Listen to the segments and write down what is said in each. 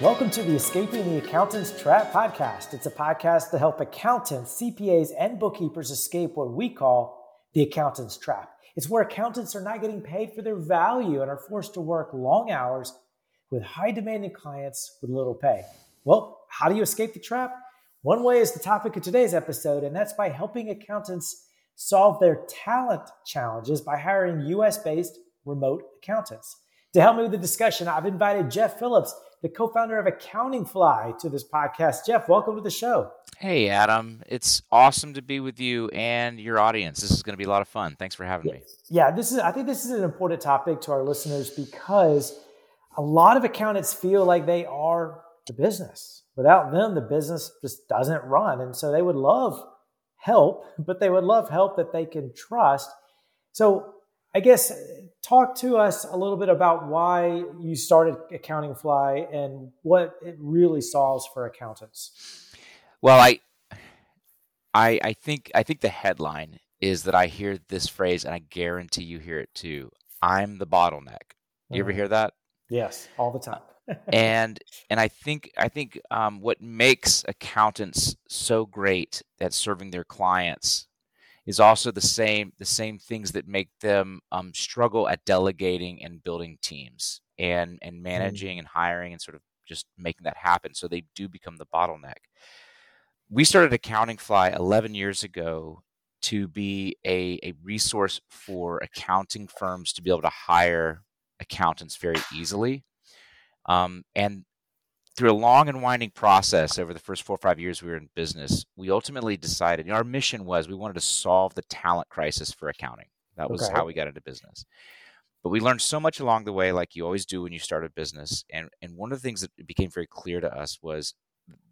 Welcome to the Escaping the Accountant's Trap podcast. It's a podcast to help accountants, CPAs, and bookkeepers escape what we call the accountant's trap. It's where accountants are not getting paid for their value and are forced to work long hours with high demanding clients with little pay. Well, how do you escape the trap? One way is the topic of today's episode, and that's by helping accountants solve their talent challenges by hiring US based remote accountants. To help me with the discussion, I've invited Jeff Phillips the co founder of Accounting Fly, to this podcast. Jeff, welcome to the show. Hey, Adam. It's awesome to be with you and your audience. This is going to be a lot of fun. Thanks for having me. Yeah, this is. I think this is an important topic to our listeners because a lot of accountants feel like they are the business. Without them, the business just doesn't run, and so they would love help, but they would love help that they can trust. So I guess talk to us a little bit about why you started Accounting Fly and what it really solves for accountants. Well, I, I, I think I think the headline is that I hear this phrase, and I guarantee you hear it too. I'm the bottleneck. You mm. ever hear that? Yes, all the time. and and I think I think um, what makes accountants so great at serving their clients is also the same the same things that make them um, struggle at delegating and building teams and and mm-hmm. managing mm. and hiring and sort of just making that happen so they do become the bottleneck we started accounting fly 11 years ago to be a, a resource for accounting firms to be able to hire accountants very easily um, and through a long and winding process over the first four or five years we were in business, we ultimately decided you know, our mission was we wanted to solve the talent crisis for accounting. That was okay. how we got into business. But we learned so much along the way, like you always do when you start a business. And and one of the things that became very clear to us was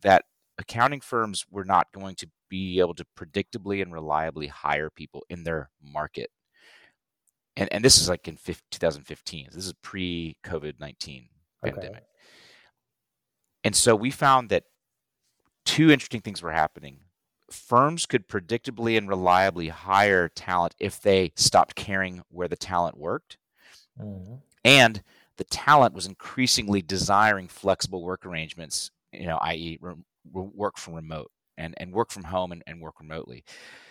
that accounting firms were not going to be able to predictably and reliably hire people in their market. And and this is like in 2015. This is pre COVID 19 pandemic. Okay. And so we found that two interesting things were happening. Firms could predictably and reliably hire talent if they stopped caring where the talent worked. Mm-hmm. And the talent was increasingly desiring flexible work arrangements, you know, i.e., re- work from remote and, and work from home and, and work remotely.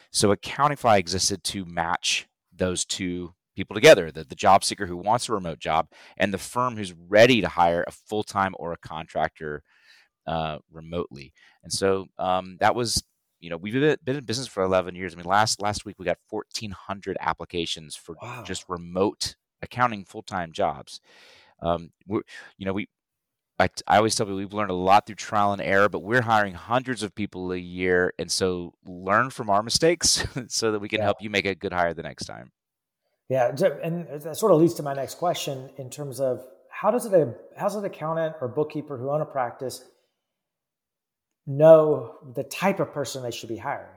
So Accounting Fly existed to match those two people together the, the job seeker who wants a remote job and the firm who's ready to hire a full-time or a contractor uh, remotely and so um, that was you know we've been in business for 11 years i mean last last week we got 1400 applications for wow. just remote accounting full-time jobs um, we're, you know we I, I always tell people we've learned a lot through trial and error, but we're hiring hundreds of people a year. And so learn from our mistakes so that we can yeah. help you make a good hire the next time. Yeah, and that sort of leads to my next question in terms of how does it a how does an accountant or bookkeeper who own a practice know the type of person they should be hiring?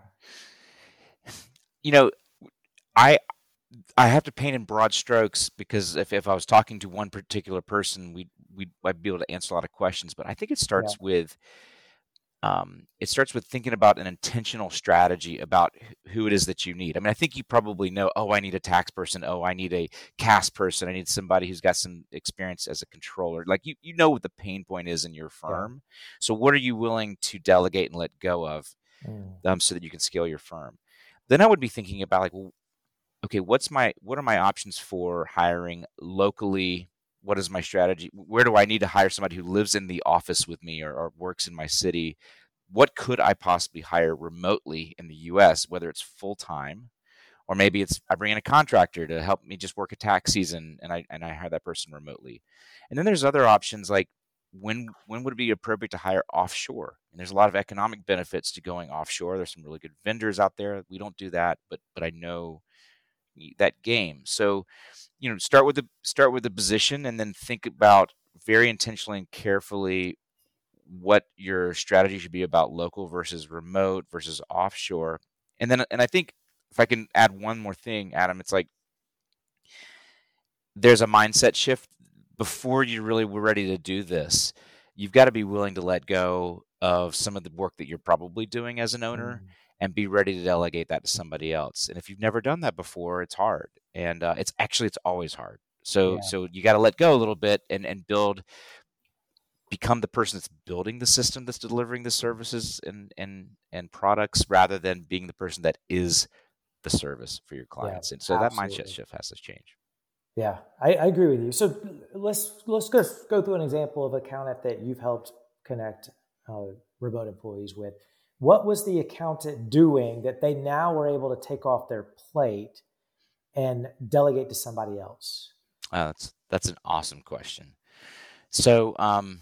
You know, I I have to paint in broad strokes because if, if I was talking to one particular person, we we I'd be able to answer a lot of questions. But I think it starts yeah. with um, it starts with thinking about an intentional strategy about who it is that you need. I mean, I think you probably know, oh, I need a tax person. Oh, I need a CAS person. I need somebody who's got some experience as a controller. Like you, you know what the pain point is in your firm. Yeah. So what are you willing to delegate and let go of mm. um, so that you can scale your firm? Then I would be thinking about like, well, okay, what's my, what are my options for hiring locally what is my strategy? Where do I need to hire somebody who lives in the office with me or, or, works in my city? What could I possibly hire remotely in the US, whether it's full time or maybe it's I bring in a contractor to help me just work a tax season and I and I hire that person remotely. And then there's other options like when when would it be appropriate to hire offshore? And there's a lot of economic benefits to going offshore. There's some really good vendors out there. We don't do that, but but I know that game. So, you know, start with the start with the position, and then think about very intentionally and carefully what your strategy should be about local versus remote versus offshore. And then, and I think if I can add one more thing, Adam, it's like there's a mindset shift before you really were ready to do this. You've got to be willing to let go of some of the work that you're probably doing as an owner. Mm and be ready to delegate that to somebody else. And if you've never done that before, it's hard. And uh, it's actually it's always hard. So yeah. so you got to let go a little bit and and build become the person that's building the system that's delivering the services and and and products rather than being the person that is the service for your clients. Yeah, and so absolutely. that mindset shift has to change. Yeah, I, I, agree with you. So let's let's go go through an example of accountant that you've helped connect uh, remote employees with. What was the accountant doing that they now were able to take off their plate and delegate to somebody else? Uh, that's that's an awesome question. So um,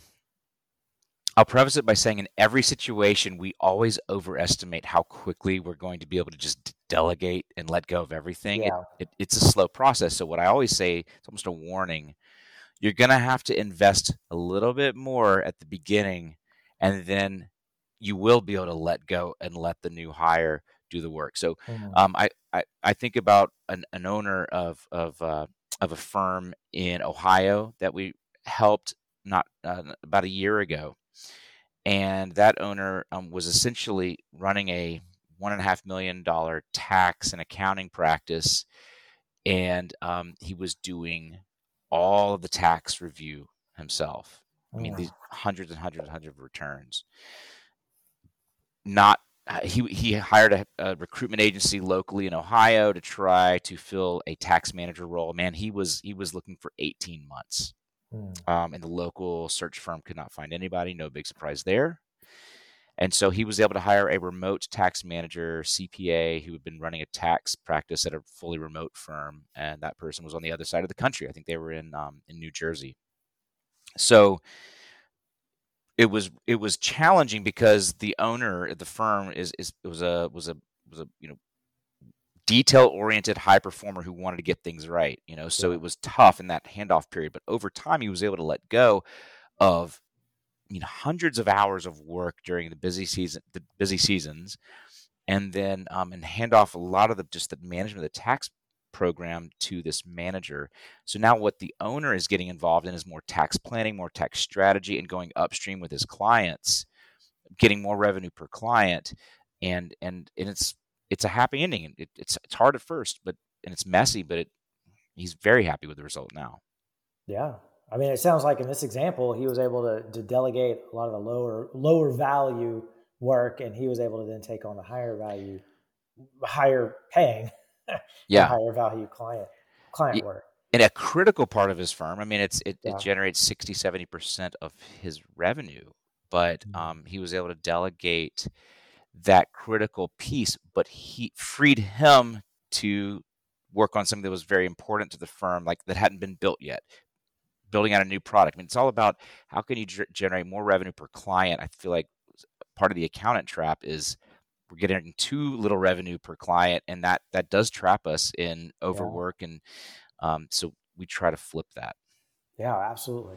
I'll preface it by saying in every situation, we always overestimate how quickly we're going to be able to just delegate and let go of everything. Yeah. It, it, it's a slow process. So, what I always say, it's almost a warning you're going to have to invest a little bit more at the beginning, and then you will be able to let go and let the new hire do the work. So, mm. um, I, I, I, think about an, an owner of, of, uh, of a firm in Ohio that we helped not uh, about a year ago and that owner um, was essentially running a one and a half million dollar tax and accounting practice, and um, he was doing all of the tax review himself. I mean, these hundreds and hundreds and hundreds of returns. Not he he hired a, a, recruitment agency locally in Ohio to try to fill a tax manager role. Man, he was he was looking for 18 months. Mm. Um, and the local search firm could not find anybody. No big surprise there. And so he was able to hire a remote tax manager, CPA, who had been running a tax practice at a fully remote firm. And that person was on the other side of the country. I think they were in um, in New Jersey. So it was it was challenging because the owner of the firm is is was a was a was a you know detail oriented high performer who wanted to get things right you know so yeah. it was tough in that handoff period but over time he was able to let go of I mean hundreds of hours of work during the busy season the busy seasons and then um, and hand off a lot of the just the management of the tax program to this manager so now what the owner is getting involved in is more tax planning more tax strategy and going upstream with his clients getting more revenue per client and and and it's it's a happy ending. It, it's it's hard at first, but and it's messy, but it, he's very happy with the result now. Yeah, I mean, it sounds like in this example, he was able to to delegate a lot of the lower lower value work, and he was able to then take on the higher value, higher paying, yeah, higher value client client work. And a critical part of his firm, I mean, it's it, yeah. it generates 60, 70 percent of his revenue, but mm-hmm. um, he was able to delegate that critical piece, but he freed him to work on something that was very important to the firm, like that hadn't been built yet. Building out a new product. I mean, it's all about how can you g- generate more revenue per client. I feel like part of the accountant trap is we're getting too little revenue per client, and that that does trap us in overwork. Yeah. And um, so we try to flip that. Yeah, absolutely.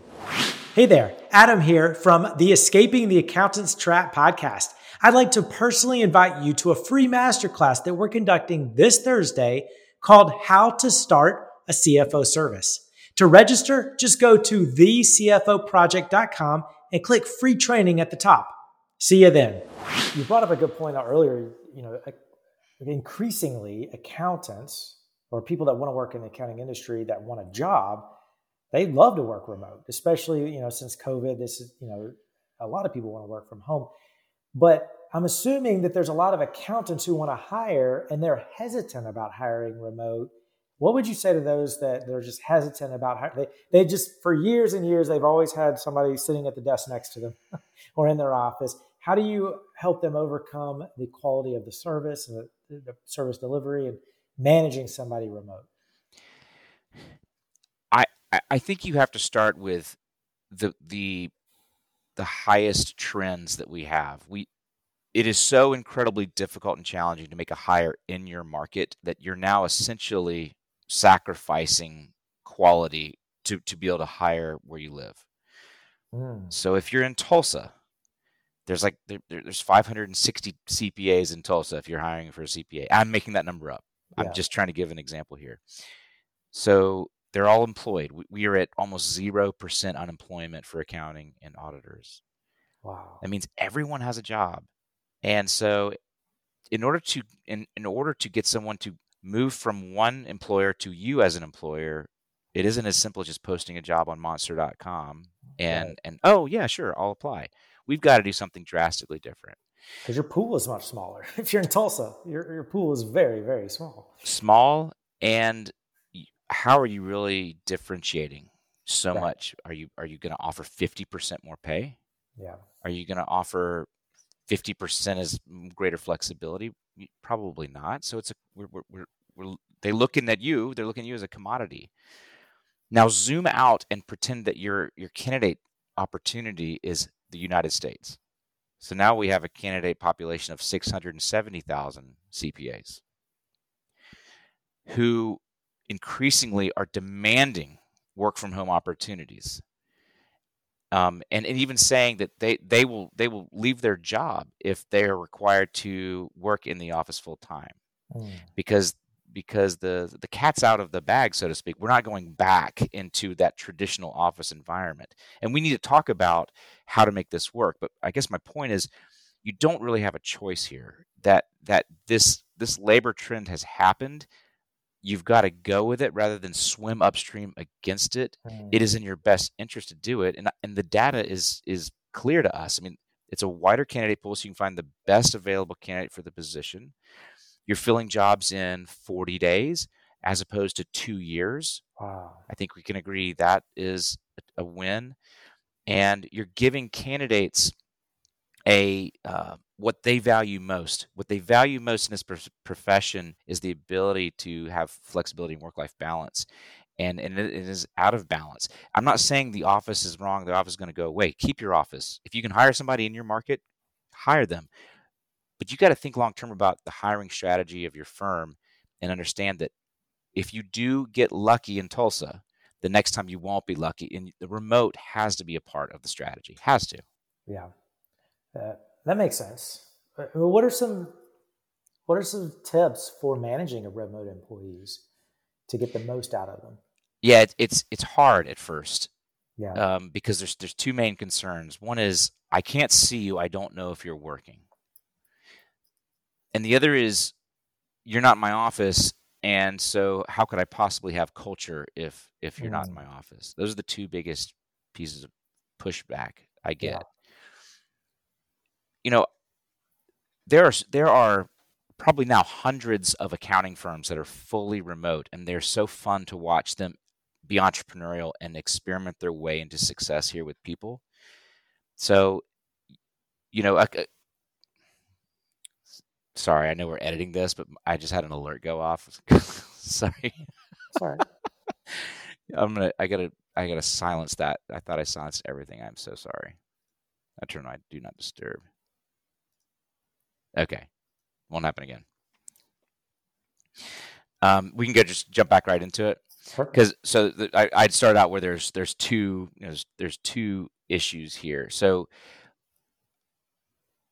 Hey there, Adam here from the Escaping the Accountant's Trap podcast. I'd like to personally invite you to a free masterclass that we're conducting this Thursday called How to Start a CFO Service. To register, just go to thecfoproject.com and click free training at the top. See you then. You brought up a good point earlier. You know, increasingly accountants or people that want to work in the accounting industry that want a job, they love to work remote, especially, you know, since COVID, this is, you know, a lot of people want to work from home. But I'm assuming that there's a lot of accountants who want to hire and they're hesitant about hiring remote. What would you say to those that they're just hesitant about hiring? They, they just, for years and years, they've always had somebody sitting at the desk next to them or in their office. How do you help them overcome the quality of the service and the, the service delivery and managing somebody remote? I, I think you have to start with the the the highest trends that we have. We it is so incredibly difficult and challenging to make a hire in your market that you're now essentially sacrificing quality to to be able to hire where you live. Mm. So if you're in Tulsa, there's like there, there's 560 CPAs in Tulsa if you're hiring for a CPA. I'm making that number up. Yeah. I'm just trying to give an example here. So they're all employed. We, we are at almost 0% unemployment for accounting and auditors. Wow. That means everyone has a job. And so in order to in, in order to get someone to move from one employer to you as an employer, It isn't as simple as just posting a job on monster.com and Right. and oh yeah, sure, I'll apply. We've got to do something drastically different. Because your pool is much smaller. If you're in Tulsa, your, your pool is very, very small. Small and how are you really differentiating so Right. much? Are you are you going to offer 50% more pay? Yeah. Are you going to offer 50% as greater flexibility? Probably not. So it's a we're, we're, we're, we're they looking at you, they're looking at you as a commodity. Now zoom out and pretend that your your candidate opportunity is the United States. So now we have a candidate population of 670,000 CPAs who increasingly are demanding work from home opportunities. Um, and, and even saying that they, they will they will leave their job if they are required to work in the office full time Mm. because because the the cat's out of the bag so to speak. We're not going back into that traditional office environment. And we need to talk about how to make this work. But i guess my point is you don't really have a choice here. That that this this labor trend has happened. You've got to go with it rather than swim upstream against it. Mm. it is in your best interest to do it. And and the data is is clear to us. I mean it's a wider candidate pool so you can find the best available candidate for the position you're filling jobs in 40 days as opposed to 2 years. Wow. i think we can agree that is a- win. And you're giving candidates a uh, what they value most. What they value most in this prof- profession is the ability to have flexibility and work life balance. And and it it is out of balance. I'm not saying the office is wrong the office is going to go away. Keep your office. If you can hire somebody in your market hire them but you got to think long term about the hiring strategy of your firm and understand that if you do get lucky in tulsa the next time you won't be lucky and the remote has to be a part of the strategy has to Yeah. Uh, that makes sense. Uh, What are some what are some tips for managing a remote employees to get the most out of them? yeah it, it's it's hard at first Yeah. um, because there's there's two main concerns. One is I can't see you. I don't know if you're working, and the other is you're not in my office, and so how could I possibly have culture if if you're not in Mm. my office? Those are the two biggest pieces of pushback I get. Yeah. You know, there are there are probably now hundreds of accounting firms that are fully remote, and they're so fun to watch them be entrepreneurial and experiment their way into success here with people. So, you know, a- a- sorry, I know we're editing this, but I just had an alert go off. sorry, Sorry. I'm gonna, I gotta, I gotta silence that. I thought I silenced everything. I'm so sorry. I turn on do not disturb. Okay, won't happen again. Um, we can go just jump back right into it. Because so the, I, I'd start out where there's there's two you know, there's, there's two issues here. So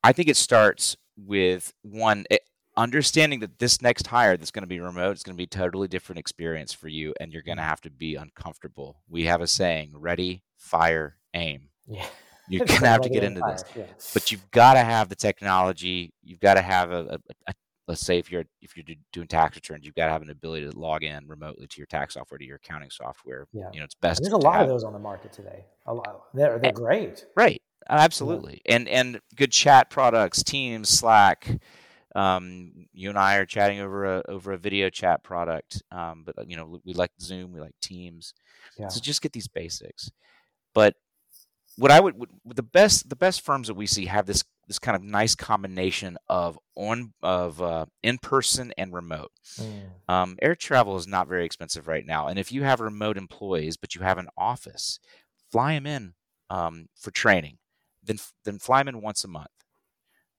I think it starts with one eh, understanding that this next hire that's going to be remote is going to be a totally different experience for you, and you're going to have to be uncomfortable. We have a saying: ready, fire, aim. Yeah. You're going to have to get into this Yeah. but you've got to have the technology. You've got to have a, a, a let's say if you're if you're doing tax returns, you've got to have an ability to log in remotely to your tax software, to your accounting software. Yeah. You know, it's best. There's a lot have- of those on the market today. A lot. They're they're great. Right. Uh, Absolutely. And and good chat products, Teams, Slack. Um, you and I are chatting over a over a video chat product. Um, but you know, we like Zoom, we like Teams. Yeah. So just get these basics. But what I would, would the best the best firms that we see have this this kind of nice combination of on of uh, in person and remote. Mm. Um, air travel is not very expensive right now, and if you have remote employees but you have an office, fly them in um, for training. Then then fly them in once a month.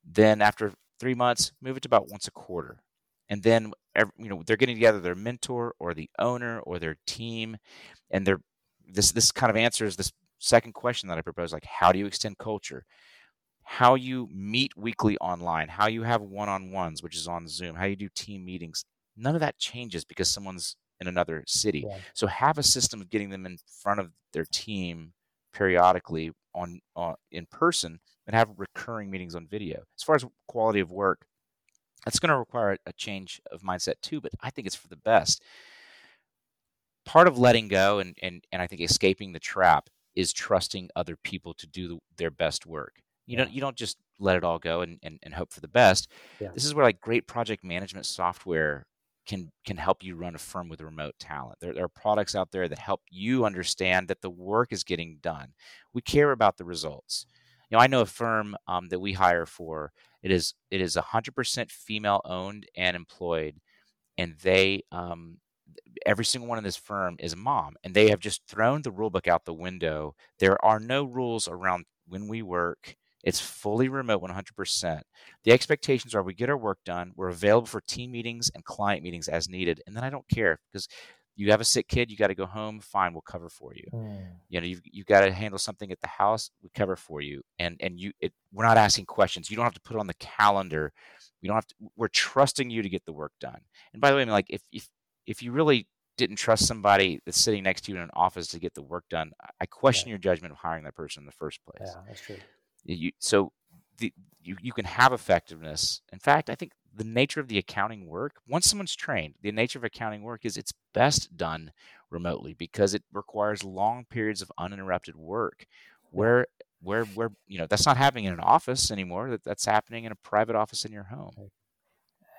Then after three months, move it to about once a quarter, and then ev- you know they're getting together their mentor or the owner or their team, and they're this this kind of answers this second question that I propose like how do you extend culture? How you meet weekly online, how you have one-on-ones, which is on Zoom, how you do team meetings. None of that changes because someone's in another city. Yeah. So have a system of getting them in front of their team periodically on, on in person and have recurring meetings on video. As far as quality of work, that's going to require a change of mindset too, but I think it's for the best. part of letting go and and and I think escaping the trap is trusting other people to do the, their best work. You yeah. don't you don't just let it all go and, and, and hope for the best. Yeah. This is where like great project management software can can help you run a firm with remote talent. There, there, are products out there that help you understand that the work is getting done. We care about the results. You know, I know a firm um, that we hire for. It is it is 100% female owned and employed, and they um, every single one in this firm is a mom, and they have just thrown the rule book out the window. There are no rules around when we work it's fully remote 100%. The expectations are we get our work done, we're available for team meetings and client meetings as needed. And then I don't care because you have a sick kid, you got to go home, fine, we'll cover for you. Mm. You know, you've, you got to handle something at the house, we cover for you. And and you it, we're not asking questions. You don't have to put it on the calendar. We don't have to we're trusting you to get the work done. And by the way, I mean like if if if you really didn't trust somebody that's sitting next to you in an office to get the work done, I question yeah. your judgment of hiring that person in the first place. Yeah, that's true. You, so the, you, you can have effectiveness. In fact, I think the nature of the accounting work, once someone's trained, the nature of accounting work is it's best done remotely because it requires long periods of uninterrupted work where where where you know that's not happening in an office anymore. That that's happening in a private office in your home.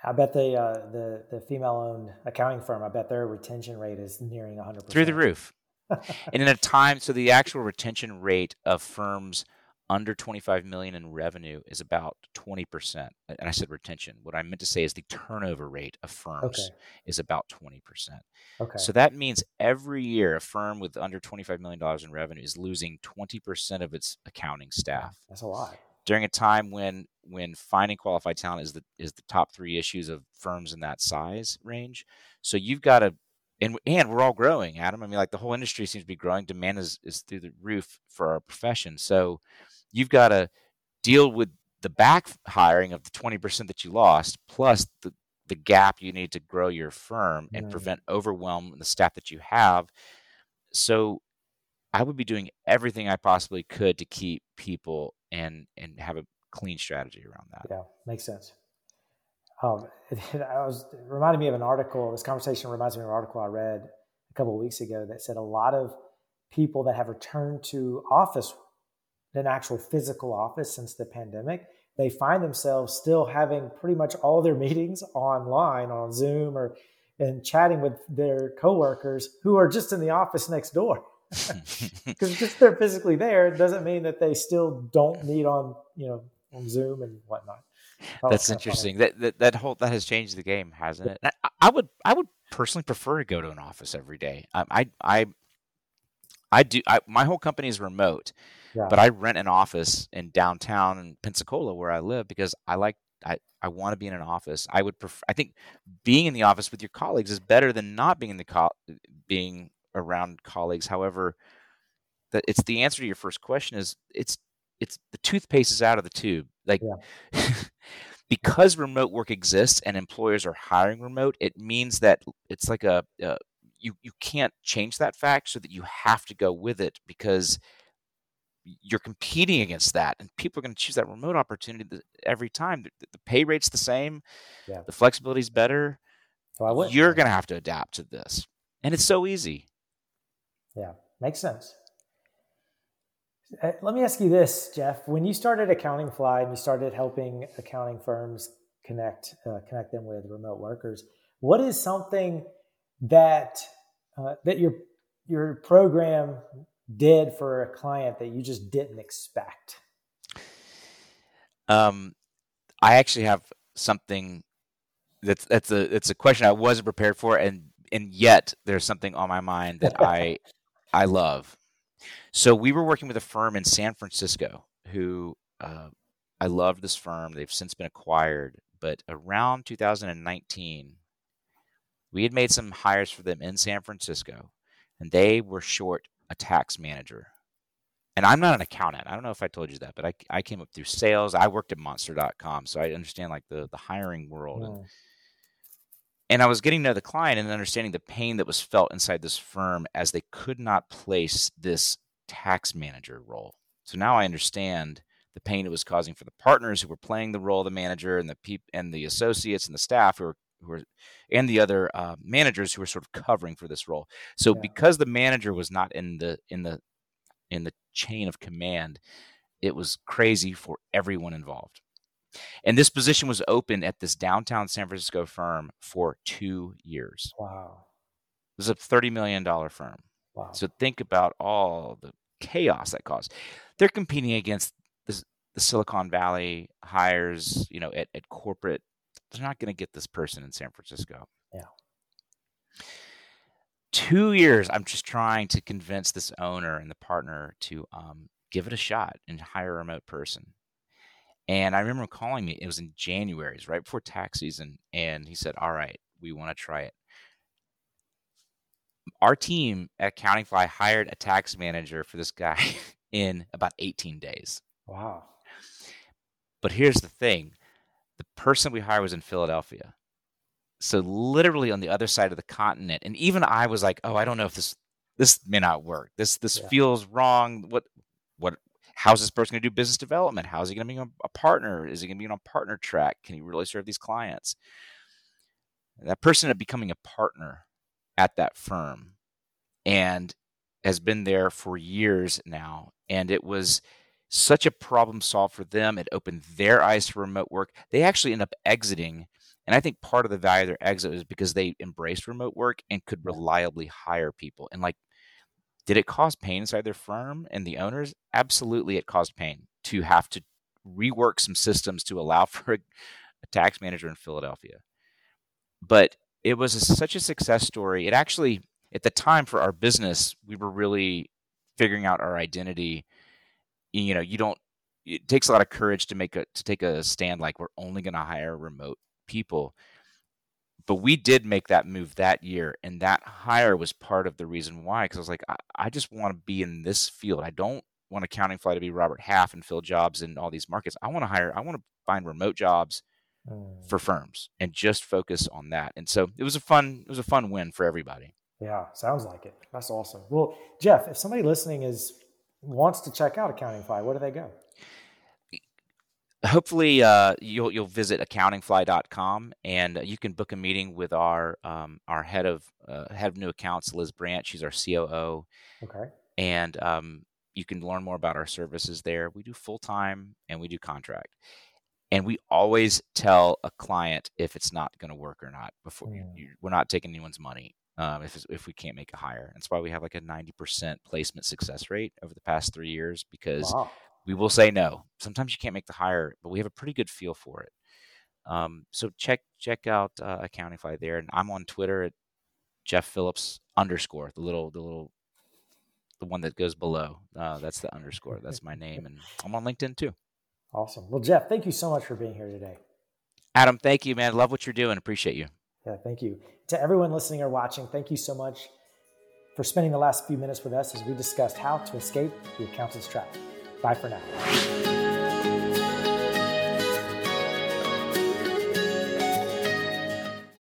I bet the uh, the the female owned accounting firm i bet their retention rate is nearing 100% through the roof. And in a time so the actual retention rate of firms under 25 million in revenue is about 20%. And I said retention. What I meant to say is the turnover rate of firms okay. is about 20%. Okay. So that means every year a firm with under 25 million dollars in revenue is losing 20% of its accounting staff. That's a lot. During a time when when finding qualified talent is the is the top 3 issues of firms in that size range. So you've got to and and we're all growing, Adam. I mean, like the whole industry seems to be growing. Demand is is through the roof for our profession. So you've got to deal with the back hiring of the 20% that you lost plus the, the gap you need to grow your firm and right. prevent overwhelm in the staff that you have so i would be doing everything i possibly could to keep people and and have a clean strategy around that yeah makes sense um, it, I was it reminded me of an article. This conversation reminds me of an article I read a couple of weeks ago that said a lot of people that have returned to office an actual physical office since the pandemic, they find themselves still having pretty much all their meetings online on Zoom or and chatting with their coworkers who are just in the office next door. Because just they're physically there doesn't mean that they still don't meet on you know on Zoom and whatnot. That's interesting. That, that that whole that has changed the game, hasn't it? I, I, would I would personally prefer to go to an office every day. Um, I I I do. I, my whole company is remote, yeah. But I rent an office in downtown in Pensacola where I live because I like I, I want to be in an office. I would prefer. I think being in the office with your colleagues is better than not being in the co- being around colleagues. However, that it's the answer to your first question is it's it's the toothpaste is out of the tube. Like yeah. because remote work exists and employers are hiring remote, it means that it's like a, a you you can't change that fact, so that you have to go with it because you're competing against that and people are going to choose that remote opportunity every time the, the pay rate's the same yeah. the flexibility is better so you're going to have to adapt to this and it's so easy. Yeah makes sense. Uh, let me ask you this jeff when you started accounting fly and you started helping accounting firms connect uh, connect them with remote workers what is something that uh, that your your program did for a client that you just didn't expect? Um, I actually have something that's that's a it's a question I wasn't prepared for, and and yet there's something on my mind that I I love. So we were working with a firm in San Francisco who uh, I loved this firm. They've since been acquired, but around 2019, we had made some hires for them in San Francisco, and they were short a tax manager. And I'm not an accountant. I don't know if I told you that, but I, I came up through sales. I worked at monster.com. So I understand like the, the hiring world. And, and I was getting to know the client and understanding the pain that was felt inside this firm as they could not place this tax manager role. So now I understand the pain it was causing for the partners who were playing the role of the manager and the peop- and the associates and the staff who were who were and the other uh, managers who were sort of covering for this role. So yeah. because the manager was not in the in the in the chain of command, it was crazy for everyone involved. And this position was open at this downtown San Francisco firm for two years. Wow. It was a $30 million firm. Wow. So think about all the chaos that caused. They're competing against this, the Silicon Valley hires, you know, at, at corporate. They're not going to get this person in San Francisco. Yeah. Two years, I'm just trying to convince this owner and the partner to um, give it a shot and hire a remote person. And I remember calling me, it was in January, it right before tax season. And he said, All right, we want to try it. Our team at Accountingfly hired a tax manager for this guy in about 18 days. Wow. But here's the thing the person we hired was in Philadelphia. So literally on the other side of the continent. And even I was like, oh, I don't know if this this may not work. This this yeah. feels wrong. What what how's this person going to do business development? How's he going to be a partner? Is he going to be on a partner track? Can he really serve these clients? That person ended up becoming a partner at that firm and has been there for years now. And it was such a problem solved for them. It opened their eyes to remote work. They actually end up exiting. And I think part of the value of their exit is because they embraced remote work and could reliably hire people. And like did it cause pain inside their firm and the owners? Absolutely, it caused pain to have to rework some systems to allow for a, a tax manager in Philadelphia. But it was a, such a success story. It actually, at the time for our business, we were really figuring out our identity. You know, you don't. It takes a lot of courage to make a to take a stand like we're only going to hire remote people. But we did make that move that year and that hire was part of the reason why because i was like I, I just want to be in this field. I don't want accounting fly to be robert half and fill jobs in all these markets. I want to hire i want to find remote jobs mm. for firms and just focus on that. And so it was a fun it was a fun win for everybody. Yeah sounds like it. That's awesome. Well jeff if somebody listening is wants to check out Accountingfly where do they go? Hopefully uh, you'll you'll visit accountingfly.com and you can book a meeting with our um, our head of uh, head of new accounts Liz Branch. She's our COO okay. And um, you can learn more about our services there. We do full time and we do contract. And we always tell a client if it's not going to work or not before mm. you, we're not taking anyone's money um, if if we can't make a hire. That's why we have like a ninety percent placement success rate over the past three years because wow we will say no. Sometimes you can't make the hire, but we have a pretty good feel for it. Um, so check check out uh, Accountingfly there, and I'm on Twitter at Jeff Phillips underscore the little the little the one that goes below. Uh, that's the underscore. That's my name, and I'm on LinkedIn too. Awesome. Well, Jeff, thank you so much for being here today. Adam, thank you, man. Love what you're doing. Appreciate you. Yeah, thank you. To everyone listening or watching, thank you so much for spending the last few minutes with us as we discussed how to escape the accountant's trap. Bye for now.